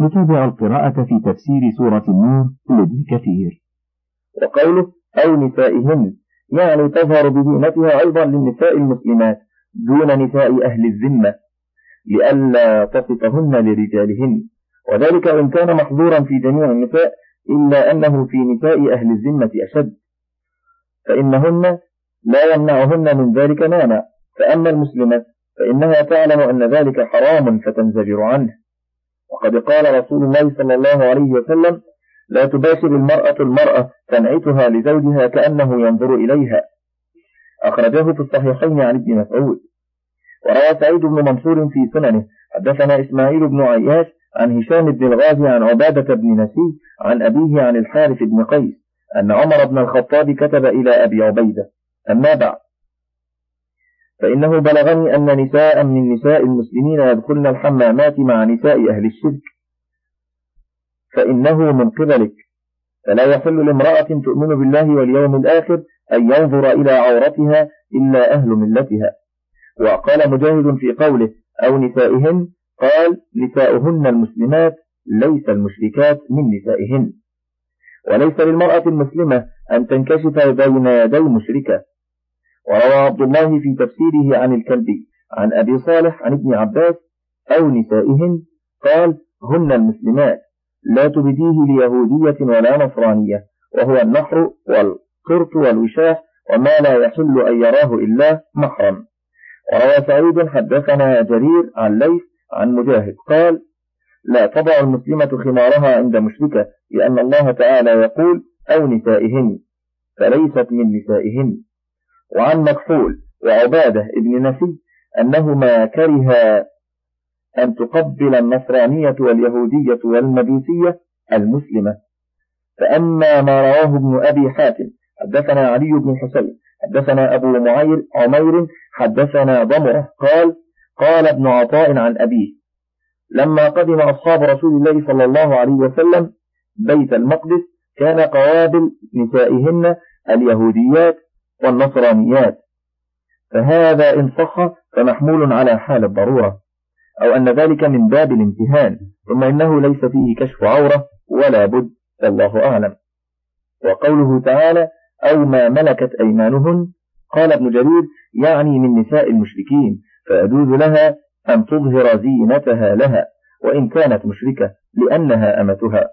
نتابع القراءة في تفسير سورة النور لابن كثير. وقوله أو نسائهن يعني تظهر بزينتها أيضا للنساء المسلمات دون نساء أهل الذمة لئلا تصفهن لرجالهن. وذلك وإن كان محظورا في جميع النساء إلا أنه في نساء أهل الذمة أشد. فإنهن لا يمنعهن من ذلك مانع. فأما المسلمة فإنها تعلم أن ذلك حرام فتنزجر عنه. وقد قال رسول الله صلى الله عليه وسلم لا تباشر المرأة المرأة تنعتها لزوجها كأنه ينظر إليها. أخرجه في الصحيحين عن ابن مسعود. وروى سعيد بن منصور في سننه. حدثنا إسماعيل بن عياش عن هشام بن الغازي عن عبادة بن نسي عن أبيه عن الحارث بن قيس أن عمر بن الخطاب كتب إلى أبي عبيدة. أما بعد. فإنه بلغني أن نساء من نساء المسلمين يدخلن الحمامات مع نساء أهل الشرك. فإنه من قبلك. فلا يحل لامرأة تؤمن بالله واليوم الآخر أن ينظر إلى عورتها إلا أهل ملتها. وقال مجاهد في قوله أو نسائهن؟ قال نساؤهن المسلمات ليس المشركات من نسائهن. وليس للمرأة المسلمة أن تنكشف بين يدي مشركة. وروى عبد الله في تفسيره عن الكلبي عن أبي صالح عن ابن عباس أو نسائهن قال هن المسلمات لا تبديه ليهودية ولا نصرانية وهو النحر والقرط والوشاح وما لا يحل أن يراه إلا محرم. وروى سعيد حدثنا جرير عن ليث عن مجاهد قال لا تضع المسلمة خمارها عند مشركة لأن الله تعالى يقول أو نسائهن فليست من نسائهن. وعن مكحول وعبادة ابن نسي أنهما كرها أن تقبل النصرانية واليهودية والمجوسية المسلمة. فأما ما رواه ابن أبي حاتم حدثنا علي بن حسين حدثنا أبو معير عمير حدثنا ضمرة قال قال ابن عطاء عن أبيه لما قدم أصحاب رسول الله صلى الله عليه وسلم بيت المقدس كان قوابل نسائهن اليهوديات والنصرانيات. فهذا إن صح فمحمول على حال الضرورة أو أن ذلك من باب الامتهان ثم إنه ليس فيه كشف عورة ولا بد والله أعلم. وقوله تعالى أو ما ملكت أيمانهن قال ابن جرير يعني من نساء المشركين فيجوز لها أن تظهر زينتها لها وإن كانت مشركة لأنها أمتها.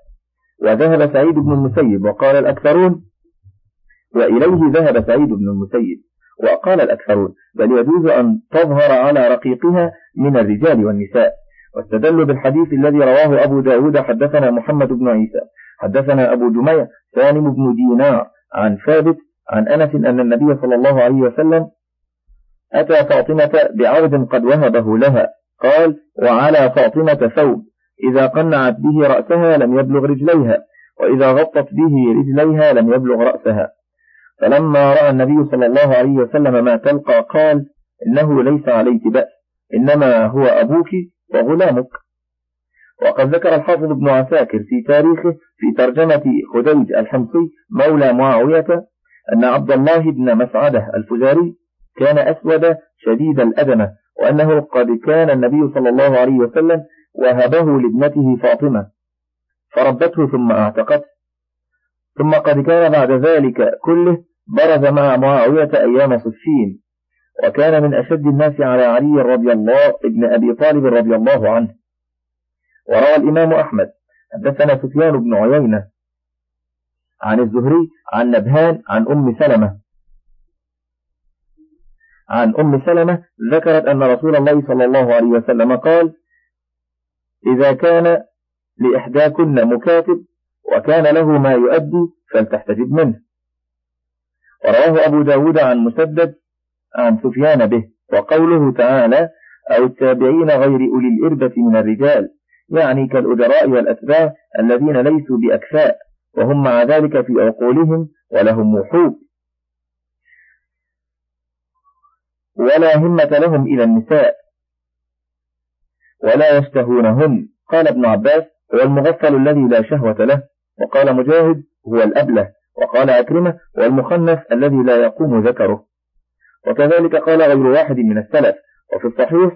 وذهب سعيد بن المسيب وقال الأكثرون وإليه ذهب سعيد بن المسيب وقال الأكثرون بل يجوز أن تظهر على رقيقها من الرجال والنساء. واستدلوا بالحديث الذي رواه أبو داود حدثنا محمد بن عيسى. حدثنا أبو جميع سالم بن دينار عن ثابت عن أنس أن النبي صلى الله عليه وسلم أتى فاطمة بعرض قد وهبه لها. قال وعلى فاطمة ثوب. إذا قنعت به رأسها لم يبلغ رجليها وإذا غطت به رجليها لم يبلغ رأسها. فلما رأى النبي صلى الله عليه وسلم ما تلقى قال إنه ليس عليك بأس إنما هو أبوك وغلامك. وقد ذكر الحافظ ابن عساكر في تاريخه في ترجمة خديج الحمصي مولى معاوية أن عبد الله بن مسعدة الفزاري كان أسود شديد الأدمة وأنه قد كان النبي صلى الله عليه وسلم وهبه لابنته فاطمة فربته ثم أعتقته. ثم قد كان بعد ذلك كله برز مع معاوية أيام صفين وكان من أشد الناس على علي رضي الله ابن أبي طالب رضي الله عنه. وروى الإمام أحمد حدثنا سفيان بن عيينة عن الزهري عن نبهان عن أم سلمة. عن أم سلمة ذكرت أن رسول الله صلى الله عليه وسلم قال إذا كان لإحداكن مكاتب وكان له ما يؤدي فلتحتجب منه. ورواه أبو داود عن مسدد عن سفيان به وقوله تعالى أو التابعين غير أولي الإربة من الرجال. يعني كالأجراء والأتباع الذين ليسوا بأكفاء وهم مع ذلك في عقولهم ولهم وحوب. ولا همة لهم إلى النساء. ولا يشتهونهن قال ابن عباس هو المغفل الذي لا شهوة له. وقال مجاهد هو الأبلة وقال أكرمة والمخنث الذي لا يقوم ذكره. وكذلك قال غير واحد من السلف وفي الصحيح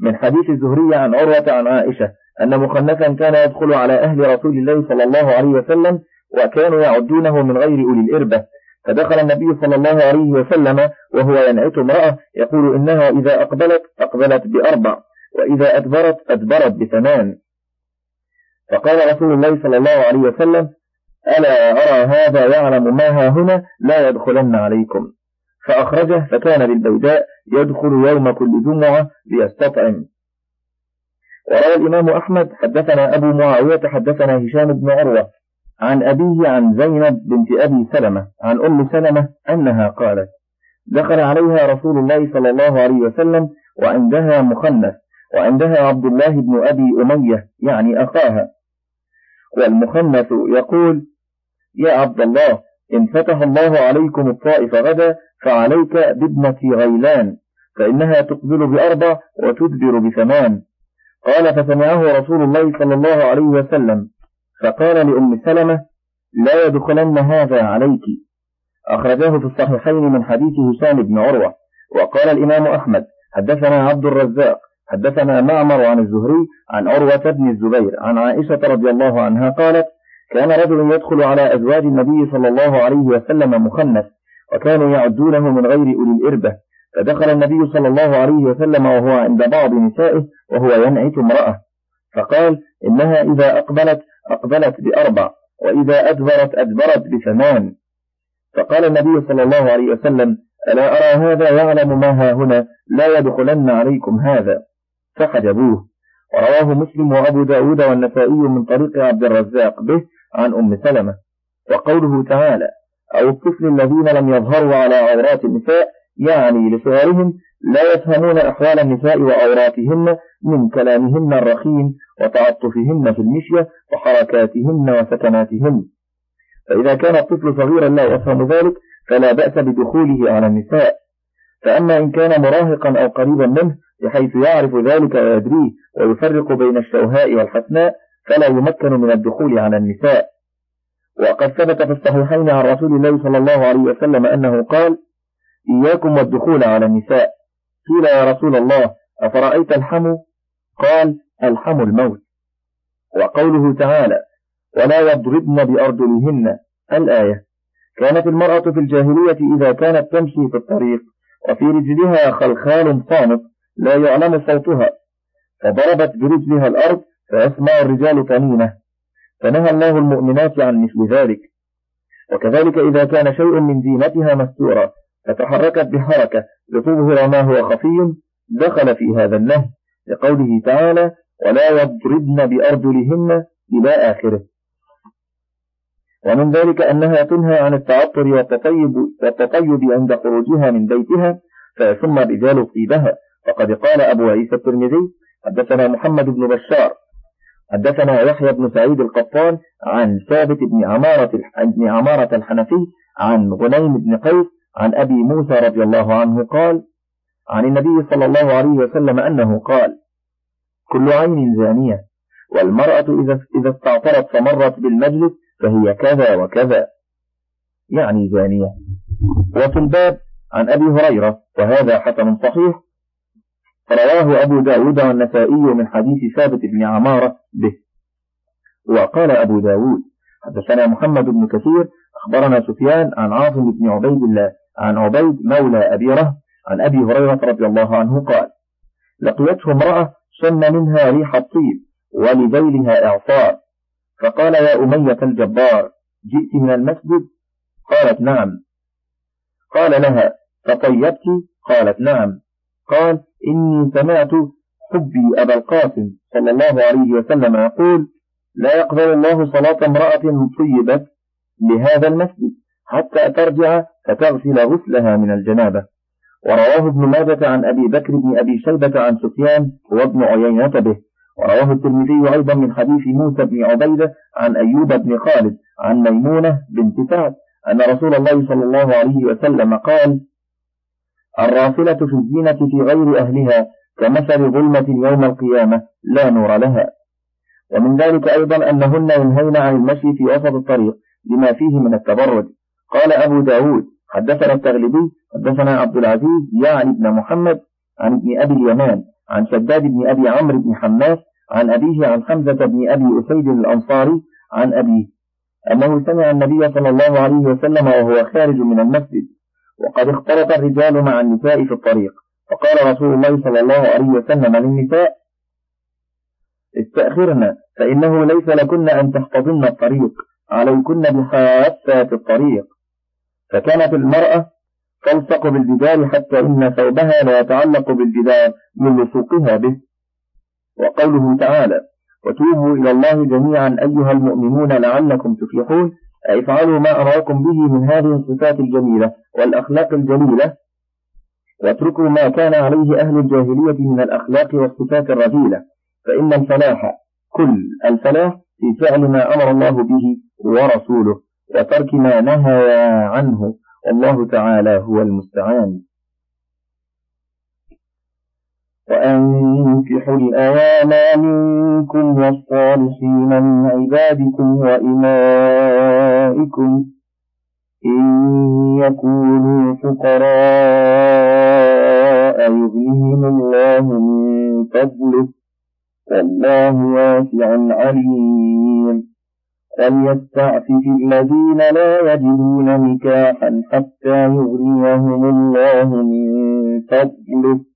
من حديث الزهري عن عروة عن عائشة أن مخنثا كان يدخل على أهل رسول الله صلى الله عليه وسلم وكانوا يعدونه من غير أولي الإربة. فدخل النبي صلى الله عليه وسلم وهو ينعت امرأة يقول إنها إذا أقبلت أقبلت بأربع وإذا أدبرت أدبرت بثمان. فقال رسول الله صلى الله عليه وسلم ألا أرى هذا يعلم ما ها هنا؟ لا يدخلن عليكم. فأخرجه فكان بالبيداء يدخل يوم كل جمعة ليستطعم. وروى الإمام أحمد حدثنا أبو معاوية حدثنا هشام بن عروة عن أبيه عن زينب بنت أبي سلمة عن أم سلمة أنها قالت دخل عليها رسول الله صلى الله عليه وسلم وعندها مخنث وعندها عبد الله بن أبي أمية يعني أخاها. والمخنث يقول يا عبد الله إن فتح الله عليكم الطائف غدا فعليك بابنة غيلان فإنها تقبل بأربع وتدبر بثمان. قال فسمعه رسول الله صلى الله عليه وسلم فقال لأم سلمة لا يدخلن هذا عليك. أخرجاه في الصحيحين من حديث هشام بن عروة وقال الإمام أحمد حدثنا عبد الرزاق حدثنا معمر عن الزهري عن عروة بن الزبير عن عائشة رضي الله عنها قالت كان رجل يدخل على أزواج النبي صلى الله عليه وسلم مخنث وكانوا يعدونه من غير أولي الإربة. فدخل النبي صلى الله عليه وسلم وهو عند بعض نسائه وهو ينعت امرأة. فقال إنها إذا أقبلت أقبلت بأربع وإذا أدبرت أدبرت بثمان. فقال النبي صلى الله عليه وسلم ألا أرى هذا يعلم ما ها هنا؟ لا يدخلن عليكم هذا. فحجبوه. ورواه مسلم وأبو داود والنسائي من طريق عبد الرزاق به عن أم سلمة. وقوله تعالى أو الطفل الذين لم يظهروا على عورات النساء يعني لصغرهم لا يفهمون أحوال النساء وعوراتهن من كلامهن الرخيم وتعطفهن في المشية وحركاتهن وسكناتهن. فإذا كان الطفل صغيرا لا يفهم ذلك فلا بأس بدخوله على النساء. فأما إن كان مراهقا أو قريبا منه بحيث يعرف ذلك ويدريه ويفرق بين الشوهاء والحسناء فلا يمكن من الدخول على النساء. وقد ثبت في الصحيحين عن رسول الله صلى الله عليه وسلم أنه قال إياكم والدخول على النساء. قيل يا رسول الله أفرأيت الحم قال الحم الموت. وقوله تعالى ولا يضربن بأرجلهن. الآية كانت المرأة في الجاهلية إذا كانت تمشي في الطريق. وفي رجلها خلخال صامت لا يعلم صوتها. فضربت برجلها الأرض فيسمع الرجال طنينة فنهى الله المؤمنات عن مثل ذلك. وكذلك إذا كان شيء من زينتها مستورا فتحركت بحركة لتظهر ما هو خفي دخل في هذا النهي لقوله تعالى ولا يضربن بأرجلهن إلى آخره. ومن ذلك أنها تنهى عن التعطر والتطيب, والتطيب عند خروجها من بيتها فيسمى الرجال طيبها. وقد قال أبو عيسى الترمذي حدثنا محمد بن بشار حدثنا يحيى بن سعيد القطان عن ثابت بن عمارة بن عمارة الحنفي عن غنيم بن قيس عن أبي موسى رضي الله عنه قال عن النبي صلى الله عليه وسلم أنه قال كل عين زانية والمرأة إذا استعطرت فمرت بالمجلس فهي كذا وكذا. يعني زانية. وفي الباب عن أبي هريرة وهذا حسن صحيح رواه أبو داود والنسائي من حديث ثابت بن عمارة به. وقال أبو داود حدثنا محمد بن كثير أخبرنا سفيان عن عاصم بن عبيد الله عن عبيد مولى أبي رهب عن أبي هريرة رضي الله عنه قال لقيته امرأة شم منها ريح الطيب ولذيلها إعصار. فقال يا أمية الجبار جئت من المسجد؟ قالت نعم. قال لها فطيبت؟ قالت نعم. قال إني سمعت حبي أبا القاسم صلى الله عليه وسلم يقول لا يقبل الله صلاة امرأة طيبت لهذا المسجد حتى ترجع فتغسل غسلها من الجنابة. ورواه ابن ماجة عن أبي بكر بن أبي شيبة عن سفيان وابن عيينة به. ورواه الترمذي أيضا من حديث موسى بن عبيدة عن أيوب بن خالد عن ميمونة بنت سعد أن رسول الله صلى الله عليه وسلم قال الرافلة في الزينة في غير أهلها كمثل ظلمة يوم القيامة لا نور لها. ومن ذلك أيضا أنهن ينهين عن المشي في وسط الطريق لما فيه من التبرج. قال أبو داود حدثنا التغلبي حدثنا عبد العزيز يعني ابن محمد عن ابن أبي اليمان عن شداد بن أبي عمرو بن حماس عن أبيه عن حمزة بن أبي أسيد الأنصاري عن أبيه. أنه سمع النبي صلى الله عليه وسلم وهو خارج من المسجد وقد اختلط الرجال مع النساء في الطريق. فقال رسول الله صلى الله عليه وسلم للنساء استأخرن فإنه ليس لكن أن تحتضن الطريق عليكن بحافات الطريق. فكانت المرأة تلصق بالجدار حتى إن ثوبها لا يتعلق بالجدار من لصوقها به. وقوله تعالى وتوبوا إلى الله جميعا أيها المؤمنون لعلكم تفلحون. أي افعلوا ما أراكم به من هذه الصفات الجميلة والأخلاق الجليلة. واتركوا ما كان عليه أهل الجاهلية من الأخلاق والصفات الرذيلة. فإن الفلاح كل الفلاح في فعل ما أمر الله به ورسوله وترك ما نهى عنه. والله تعالى هو المستعان. وأنكحوا الأيام منكم والصالحين من عبادكم وإمائكم إن يكونوا فقراء يغنيهم الله من فضله. والله واسع عليم. فليستعفف الذين لا يجدون نكاحا حتى يغنيهم الله من فضله.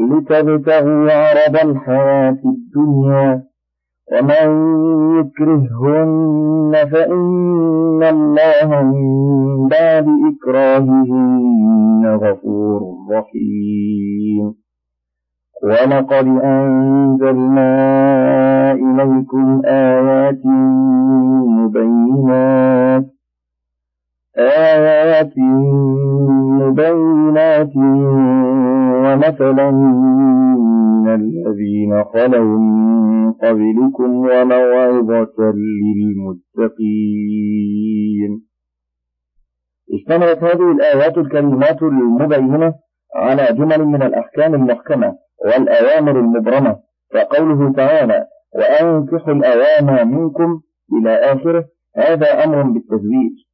لتبتغوا عرض الحياة الدنيا. ومن يكرههن فإن الله من بعد إكراههن غفور رحيم. ولقد أنزلنا إليكم آيات مبينات. آيات مبينات ومثلا من الذين خلوا من قبلكم وموعظة للمتقين. اشتملت هذه الآيات الكريمات المبينة على جمل من الأحكام المحكمة والأوامر المبرمة فقوله تعالى وأنكحوا الأوام منكم إلى آخره هذا أمر بالتزويج.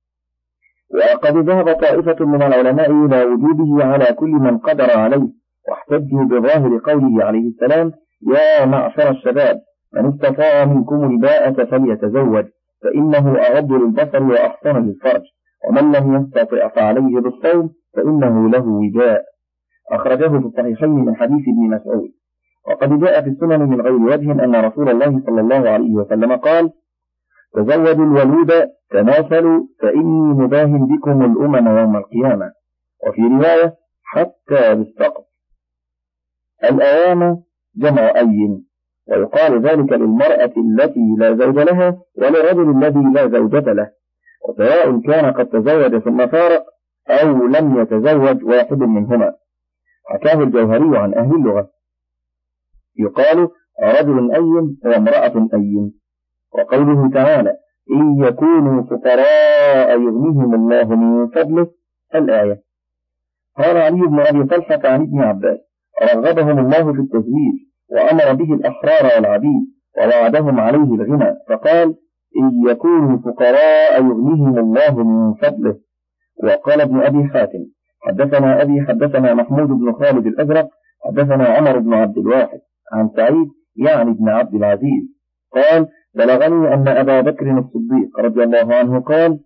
وقد ذهب طائفة من العلماء إلى وجوده على كل من قدر عليه واحتجوا بظاهر قوله عليه السلام يا معشر الشباب من استطاع منكم الباءة فليتزوج فإنه أغض للبصر وأحسن للفرج ومن لم يستطع فعليه بالصوم فإنه له وجاء. أخرجه في الصحيحين من حديث ابن مسعود. وقد جاء في السنن من غير وجه أن رسول الله صلى الله عليه وسلم قال تزودوا الولود تناسلوا فإني مباه بكم الأمم يوم القيامة. وفي رواية حتى بالسقط الأيام جمع أي ويقال ذلك للمرأة التي لا زوج لها وللرجل الذي لا زوجة له. وسواء كان قد تزوج ثم فارق أو لم يتزوج واحد منهما. حكاه الجوهري عن أهل اللغة. يقال رجل أي وامرأة أي. وقوله تعالى إن يكونوا فقراء يغنيهم الله من فضله الآية. قال علي بن أبي طلحة عن ابن عباس رغبهم الله في التزويج وأمر به الأحرار والعبيد ووعدهم عليه الغنى فقال إن يكونوا فقراء يغنيهم الله من فضله. وقال ابن أبي حاتم حدثنا أبي حدثنا محمود بن خالد الأزرق حدثنا عمر بن عبد الواحد عن سعيد يعني ابن عبد العزيز. قال بلغني أن أبا بكر الصديق رضي الله عنه قال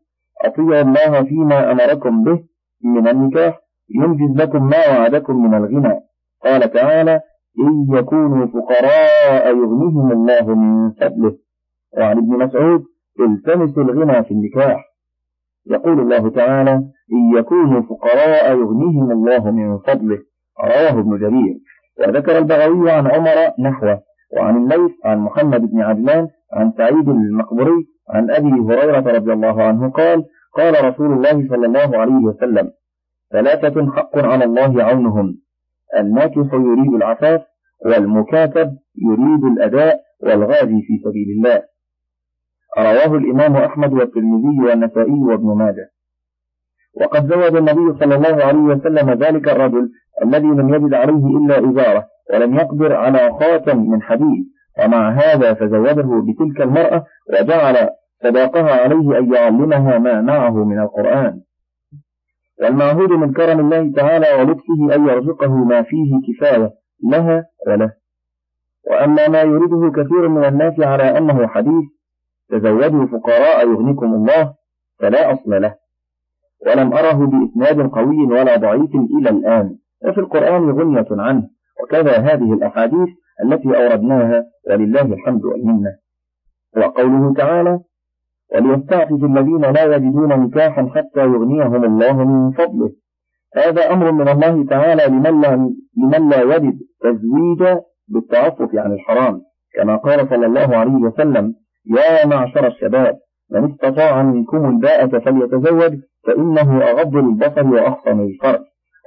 أطيعوا الله فيما أمركم به من النكاح ينجز لكم ما وعدكم من الغنى. قال تعالى إن يكونوا فقراء يغنيهم الله من فضله. وعن ابن مسعود التمسوا الغنى في النكاح. يقول الله تعالى إن يكونوا فقراء يغنيهم الله من فضله. رواه ابن جرير. وذكر البغوي عن عمر نحوه. وعن الليث عن محمد بن عجلان عن سعيد المقبري عن أبي هريرة رضي الله عنه قال قال رسول الله صلى الله عليه وسلم ثلاثة حق على الله عونهم الناكح يريد العفاف والمكاتب يريد الأداء والغازي في سبيل الله. رواه الإمام أحمد والترمذي والنسائي وابن ماجه. وقد زوج النبي صلى الله عليه وسلم ذلك الرجل الذي لم يجد عليه إلا إزارة ولم يقدر على خاتم من حديد ومع هذا فزوجه بتلك المرأة وجعل صداقها عليه أن يعلمها ما معه من القرآن. والمعهود من كرم الله تعالى ولطفه أن يرزقه ما فيه كفاية لها وله. وأما ما يريده كثير من الناس على أنه حديث تزودوا فقراء يغنيكم الله فلا أصل له. ولم أره بإسناد قوي ولا ضعيف إلى الآن. وفي القرآن غنية عنه. وكذا هذه الأحاديث التي أوردناها ولله الحمد والمنة. وقوله تعالى وليستعفف الذين لا يجدون نكاحا حتى يغنيهم الله من فضله. هذا أمر من الله تعالى لمن لا, لمن لا يجد تزويج بالتعفف عن الحرام. كما قال صلى الله عليه وسلم يا معشر الشباب من استطاع منكم الباءة فليتزوج فإنه أغض للبصر وأحصن للفرج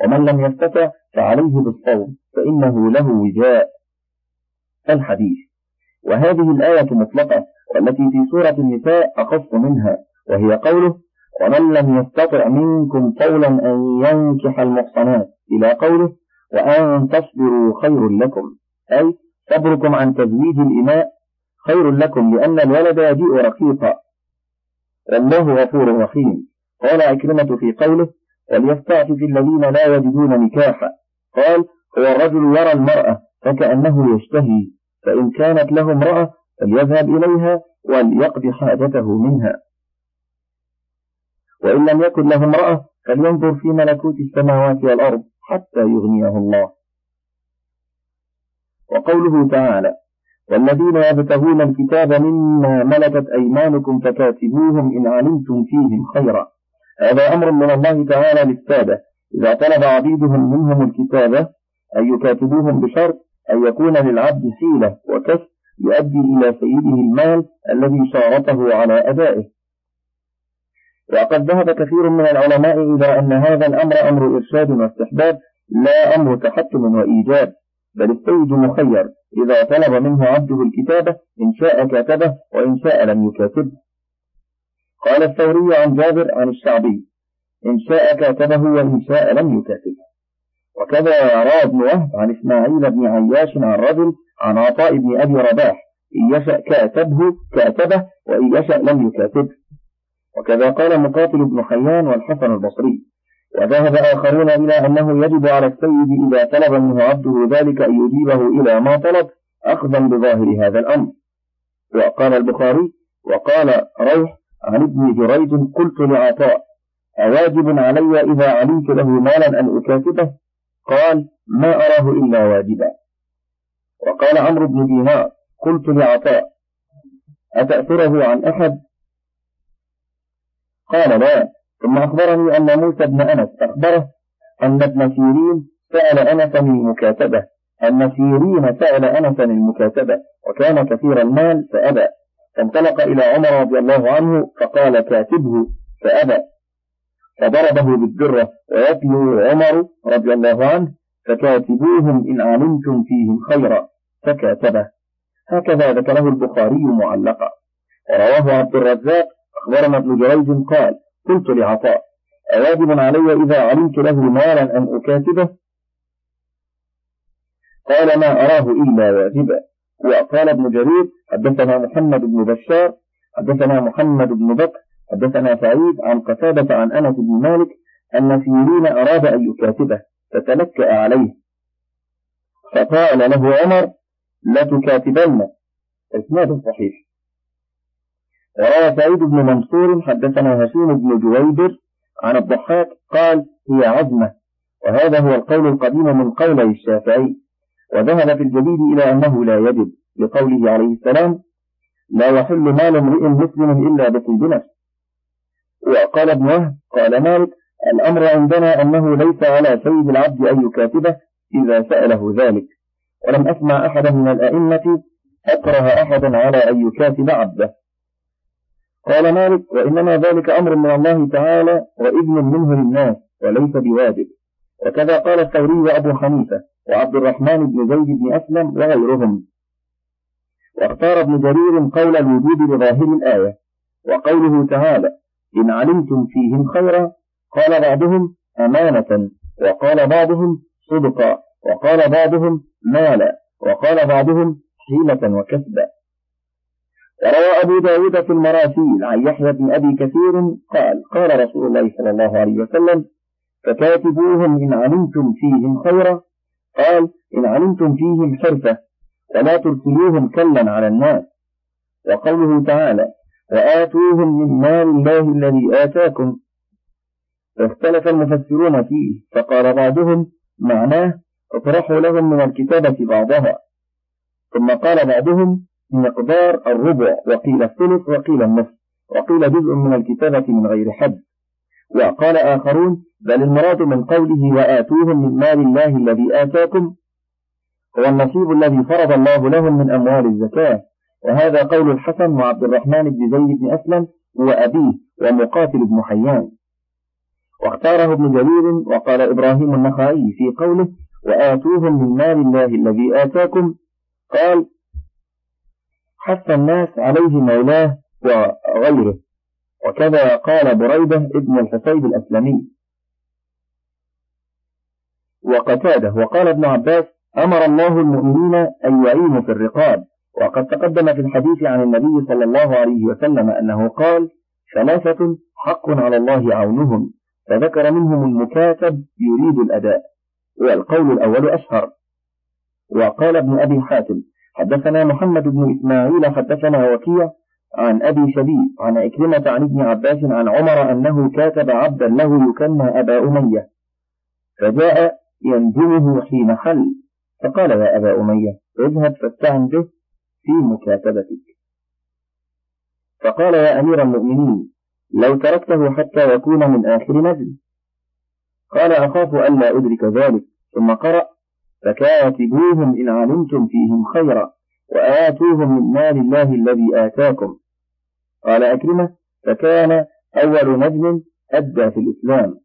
ومن لم يستطع فعليه بالصوم. فإنه له وجاء الحديث. وهذه الآية مطلقة والتي في سورة النساء أخص منها وهي قوله ومن لم يستطع منكم قولا أن ينكح المحصنات إلى قوله وأن تصبروا خير لكم أي صبركم عن تزويج الإماء خير لكم لأن الولد يجيء رقيقا والله غفور رحيم. قال عكرمة في قوله وليستعفف الذين لا يجدون نكاحا قال هو الرجل يرى المرأة فكأنه يشتهي فإن كانت له امرأة فليذهب إليها وليقضي حاجته منها. وإن لم يكن له امرأة فلينظر في ملكوت السماوات والأرض حتى يغنيه الله. وقوله تعالى والذين يبتغون الكتاب مما ملكت أيمانكم فكاتبوهم إن علمتم فيهم خيرا. هذا أمر من الله تعالى للسادة. إذا طلب عبيدهم منهم الكتابة أن يكاتبوهم بشرط أن يكون للعبد حيلة وكسب يؤدي إلى سيده المال الذي شارطه على أدائه. وقد ذهب كثير من العلماء إلى أن هذا الأمر أمر إرشاد واستحباب لا أمر تحتم وإيجاب بل السيد مخير إذا طلب منه عبده الكتابة إن شاء كاتبه وإن شاء لم يكاتبه قال الثوري عن جابر عن الشعبي إن شاء كاتبه وإن شاء لم يكاتبه وكذا روى ابن وهب عن إسماعيل بن عياش عن رجل عن عطاء بن أبي رباح. إن يشأ كاتبه كاتبه وإن يشأ لم يكاتبه. وكذا قال مقاتل بن حيان والحسن البصري. وذهب آخرون إلى أنه يجب على السيد إذا طلب منه عبده ذلك أن يجيبه إلى ما طلب أخذا بظاهر هذا الأمر. وقال البخاري وقال روح عن ابن جريج قلت لعطاء أواجب علي إذا علمت له مالا أن أكاتبه؟ قال ما أراه إلا واجبا. وقال عمرو بن دينار قلت لعطاء أتأثره عن أحد؟ قال لا ثم أخبرني أن موسى بن أنس أخبره أن ابن سيرين سأل أنسا المكاتبة أن سيرين سأل أنسا المكاتبة وكان كثير المال فأبى. فانطلق إلى عمر رضي الله عنه فقال كاتبه. فأبى. فضربه بالدرة ويتلو عمر رضي الله عنه فكاتبوهم إن علمتم فيهم خيرا. فكاتبه. هكذا ذكره البخاري معلقا ورواه عبد الرزاق أخبرنا ابن جريج قال قلت لعطاء أواجب علي إذا علمت له مالا أن أكاتبه؟ قال ما أراه إلا واجبا. وقال ابن جرير حدثنا محمد بن بشار حدثنا محمد بن بكر حدثنا سعيد عن قتادة عن أنس بن مالك أن سيرين أراد أن يكاتبه فتلكأ عليه. فقال له عمر لا تكاتبن. إسناد صحيح. وروى سعيد بن منصور حدثنا هشيم بن جويبر عن الضحاك قال هي عزمة وهذا هو القول القديم من قولي الشافعي وذهب في الجديد إلى أنه لا يجب لقوله عليه السلام لا يحل مال امرئ مسلم إلا بطيب نفس وقال ابن وهب قال مالك الأمر عندنا أنه ليس على سيد العبد أن يكاتبه إذا سأله ذلك. ولم أسمع أحدا من الأئمة أكره أحدا على أن يكاتب عبده. قال مالك وإنما ذلك أمر من الله تعالى وإذن منه للناس وليس بواجب. وكذا قال الثوري وأبو حنيفة وعبد الرحمن بن زيد بن أسلم وغيرهم. واختار ابن جرير قول الوجود بظاهر الآية وقوله تعالى إن علمتم فيهم خيرا قال بعضهم أمانة وقال بعضهم صدقا وقال بعضهم مالا وقال بعضهم حيلة وكسبا. وروى أبو داود في المراسيل عن يحيى بن أبي كثير قال قال رسول الله صلى الله عليه وسلم فكاتبوهم إن علمتم فيهم خيرا. قال إن علمتم فيهم حرفة ولا ترسلوهم كلا على الناس. وقوله تعالى وآتوهم من مال الله الذي آتاكم. فاختلف المفسرون فيه فقال بعضهم معناه اطرحوا لهم من الكتابة بعضها. ثم قال بعضهم مقدار الربع وقيل الثلث وقيل النصف وقيل جزء من الكتابة من غير حد. وقال آخرون بل المراد من قوله وآتوهم من مال الله الذي آتاكم هو النصيب الذي فرض الله لهم من أموال الزكاة. وهذا قول الحسن وعبد الرحمن بن زيد بن أسلم وأبيه ومقاتل بن حيان. واختاره ابن جرير وقال إبراهيم النخعي في قوله وآتوهم من مال الله الذي آتاكم قال حث الناس عليه مولاه وغيره وكذا قال بريدة ابن الحسيب الأسلمي. وقتاده وقال ابن عباس أمر الله المؤمنين أن يعينوا في الرقاب وقد تقدم في الحديث عن النبي صلى الله عليه وسلم أنه قال ثلاثة حق على الله عونهم فذكر منهم المكاتب يريد الأداء والقول الأول أشهر. وقال ابن أبي حاتم حدثنا محمد بن إسماعيل حدثنا وكيع عن أبي شبيب عن عكرمة عن ابن عباس عن عمر أنه كاتب عبدا له يكنى أبا أمية فجاء ينجمه حين حل فقال يا أبا أمية اذهب فاستعن به في مكاتبتك. فقال يا أمير المؤمنين لو تركته حتى يكون من آخر نزل. قال أخاف ألا أدرك ذلك. ثم قرأ فكاتبوهم إن علمتم فيهم خيرا وآتوهم من مال الله الذي آتاكم. قال أكرمة فكان أول نجم أدى في الإسلام.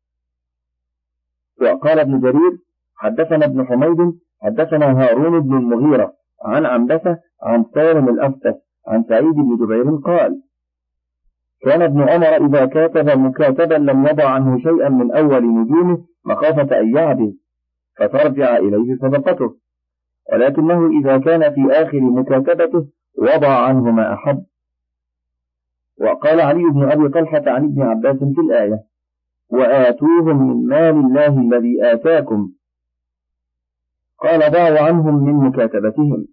وقال ابن جرير حدثنا ابن حميد حدثنا هارون بن المغيرة. عن عنبسة عن سالم الأفتس عن سعيد بن جبير قال كان ابن عمر إذا كاتب مكاتبا لم يضع عنه شيئا من أول نجومه مخافة أن يعبد فترجع إليه صدقته. ولكنه إذا كان في آخر مكاتبته وضع عنه ما أحب. وقال علي بن أبي طلحة عن ابن عباس في الآية وآتوهم من مال الله الذي آتاكم قال ضعوا عنهم من مكاتبتهم.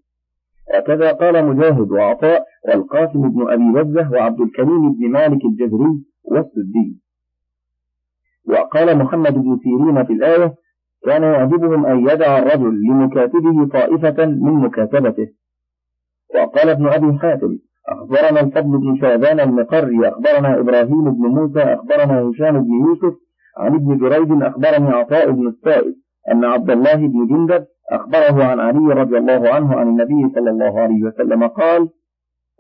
وكذا قال مجاهد وعطاء والقاسم بن أبي وزة وعبد الكريم بن مالك الجزري والسدي. وقال محمد بن سيرين في الآية كان يعجبهم أن يدع الرجل لمكاتبه طائفة من مكاتبته. وقال ابن أبي حاتم أخبرنا الفضل بن شعبان المقري أخبرنا إبراهيم بن موسى أخبرنا هشام بن يوسف عن ابن جريج أخبرني عطاء بن السائب. أن عبد الله بن جندب أخبره عن علي رضي الله عنه عن النبي صلى الله عليه وسلم قال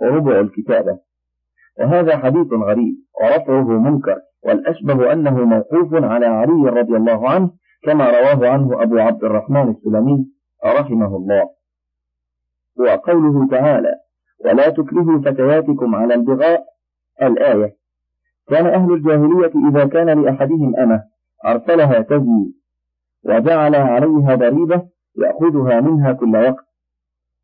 ربع الكتابة وهذا حديث غريب ورفعه منكر والأشبه أنه موقوف على علي رضي الله عنه كما رواه عنه أبو عبد الرحمن السلمي رحمه الله. وقوله تعالى ولا تكرهوا فتياتكم على البغاء الآية. كان أهل الجاهلية إذا كان لأحدهم أمة أرسلها تزني وجعل عليها ضريبة يأخذها منها كل وقت.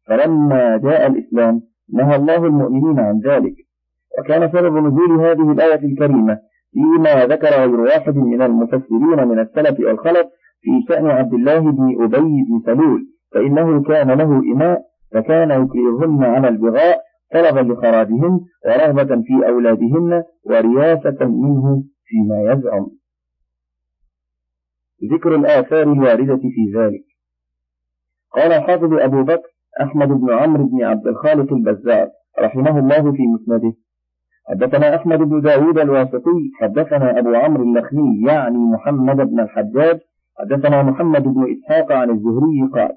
فلما جاء الإسلام نهى الله المؤمنين عن ذلك. وكان سبب نزول هذه الآية الكريمة فيما ذكر غير واحد من المفسرين من السلف والخلف في شأن عبد الله بن أبي بن سلول فإنه كان له إماء فكان يكرههن على البغاء طلبا لخراجهن ورغبة في أولادهن ورياسة منه فيما يزعم. ذكر الآثار الواردة في ذلك. قال الحافظ أبو بكر أحمد بن عمرو بن عبد الخالق البزار رحمه الله في مسنده. حدثنا أحمد بن داود الواسطي حدثنا أبو عمرو اللخمي يعني محمد بن الحجاج حدثنا محمد بن إسحاق عن الزهري قال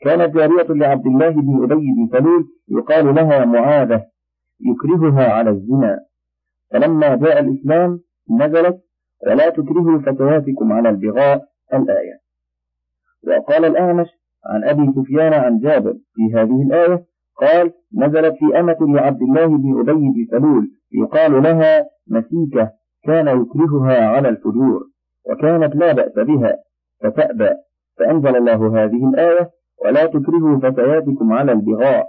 كانت جارية لعبد الله بن أبي بن سلول يقال لها معاذة يكرهها على الزنا. فلما جاء الإسلام نزلت ولا تكرهوا فتياتكم على البغاء الآية. وقال الأعمش عن أبي سفيان عن جابر في هذه الآية قال نزلت في أمة لعبد الله بن أبي بن سلول يقال لها مسيكة كان يكرهها على الفجور وكانت لا بأس بها فتأبى فأنزل الله هذه الآية ولا تكرهوا فتياتكم على البغاء.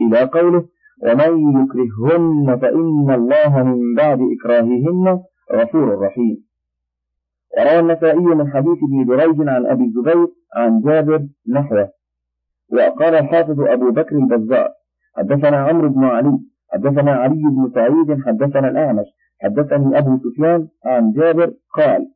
إلى قوله ومن يكرههن فإن الله من بعد إكراههن غفور رحيم. وروى النسائي من حديث ابن دريج عن أبي الزبير عن جابر نحوه وقال الحافظ أبو بكر البزار حدثنا عمرو بن علي حدثنا علي بن سعيد حدثنا الأعمش حدثني أبو سفيان عن جابر قال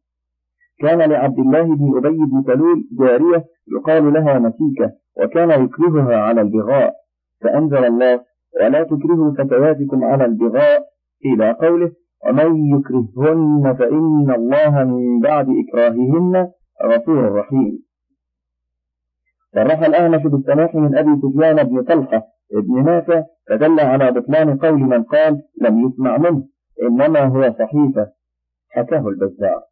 كان لعبد الله بن أبي بن سلول جارية يقال لها مسيكة وكان يكرهها على البغاء فأنزل الله ولا تكرهوا فتياتكم على البغاء إلى قوله ومن يكرههن فإن الله من بعد إكراههن غفور رحيم. صرح الأعمش بالسماح من أبي سفيان بن طلحة ابن نافع فدل على بطلان قول من قال لم يسمع منه إنما هو صحيفة. حكاه البزار.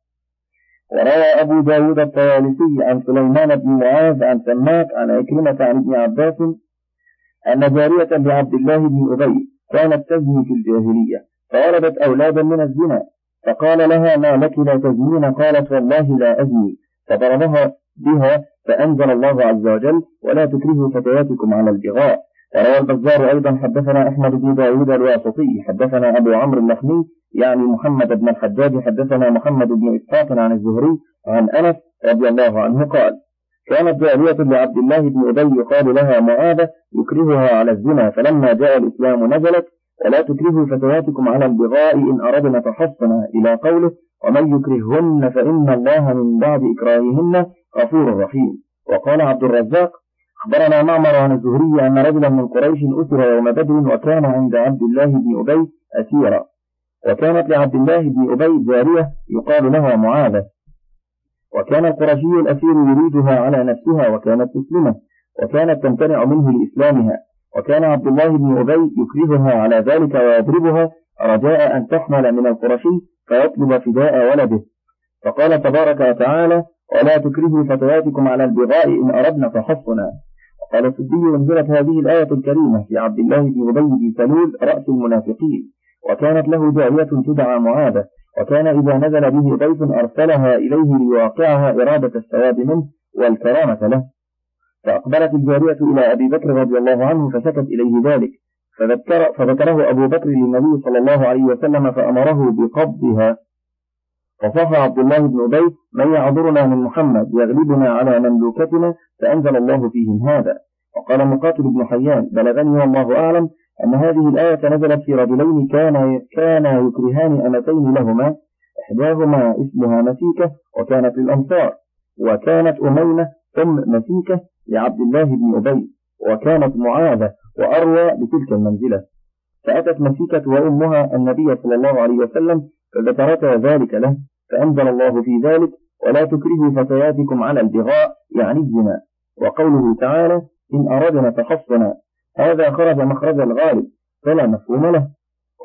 وروى أبو داود الطيالسي عن سليمان بن معاذ عن سماك عن عكرمة عن ابن عباس أن جارية لعبد الله بن أبي كانت تزني في الجاهلية. فولدت أولادا من الزنا فقال لها ما لك لا تزنين؟ قالت والله لا أزني. فضربها بها فأنزل الله عز وجل ولا تكرهوا فتياتكم على البغاء. وروى البزار أيضا حدثنا أحمد بن داود الواسطي حدثنا أبو عمرو اللخمي يعني محمد بن الحجاج حدثنا محمد بن إسحاق عن الزهري عن أنس رضي الله عنه قال كانت جارية لعبد الله بن أبي يقال لها معاذة يكرهها على الزنا فلما جاء الإسلام نزلت ولا تكرهوا فتياتكم على البغاء إن أردنا تحصنا إلى قوله ومن يكرههن فإن الله من بعد إكراههن غفور رحيم. وقال عبد الرزاق أخبرنا معمر عن الزهري أن رجلا من قريش أسر يوم بدر وكان عند عبد الله بن أبي أسيرا. وكانت لعبد الله بن أبي جارية يقال لها معاذة. وكان القرشي الأسير يريدها على نفسها وكانت مسلمة وكانت تمتنع منه لإسلامها. وكان عبد الله بن أبي يكرهها على ذلك ويضربها رجاء أن تحمل من القرشي فيطلب فداء ولده. فقال تبارك وتعالى ولا تكرهوا فتياتكم على البغاء إن أردنا تحصنا وقال السدي أنزلت هذه الآية الكريمة في عبد الله بن أبي بن سلول رأس المنافقين وكانت له جارية تدعى معاذة وكان إذا نزل به ضيف أرسلها إليه ليواقعها إرادة الثواب منه والكرامة له. فأقبلت الجارية إلى أبي بكر رضي الله عنه فشكت إليه ذلك. فذكر فذكره أبو بكر للنبي صلى الله عليه وسلم فأمره بقبضها. فصح عبد الله بن أبي من يعذرنا من محمد يغلبنا على مملوكتنا فأنزل الله فيهم هذا. وقال مقاتل بن حيان بلغني والله أعلم أن هذه الآية نزلت في رجلين كان كان يكرهان أمتين لهما إحداهما اسمها مسيكة وكانت للأنصار وكانت أمينة أم مسيكة لعبد الله بن أبي وكانت معاذة وأروى بتلك المنزلة. فأتت مسيكة وأمها النبي صلى الله عليه وسلم فذكرتا ذلك له فأنزل الله في ذلك ولا تكرهوا فتياتكم على البغاء يعني الزنا. وقوله تعالى إن أردنا تحصنا هذا خرج مخرج الغالب فلا مفهوم له.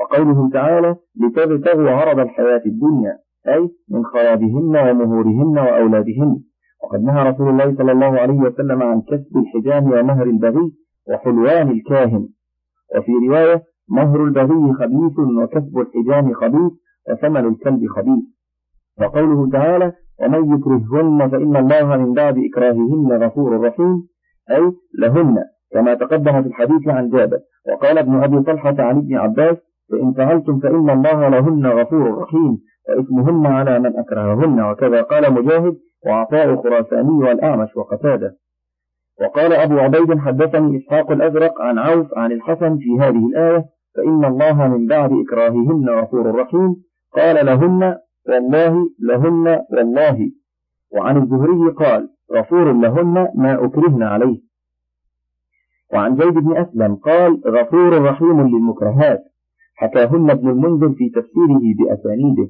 وقوله تعالى لتبتغوا عرض الحياة الدنيا أي من خرابهن ومهورهن وأولادهن. وقد نهى رسول الله صلى الله عليه وسلم عن كسب الحجام ومهر البغي وحلوان الكاهن. وفي رواية مهر البغي خبيث وكسب الحجام خبيث وثمن الكلب خبيث. وقوله تعالى ومن يكرههن فإن الله من بعد إكراههن غفور رحيم. أي لهن كما تقدم في الحديث عن جابر. وقال ابن أبي طلحة عن ابن عباس فإن فعلتم فإن الله لهن غفور رحيم وإثمهن على من أكرههن. وكذا قال مجاهد وعطاء خراساني والأعمش وقتادة. وقال أبو عبيد حدثني إسحاق الأزرق عن عوف عن الحسن في هذه الآية فإن الله من بعد إكراههن غفور رحيم. قال لهن والله لهن والله. وعن الزهري قال غفور لهن ما أكرهن عليه. وعن زيد بن أسلم قال غفور رحيم للمكرهات حكاهن ابن المنذر في تفسيره بأسانيده.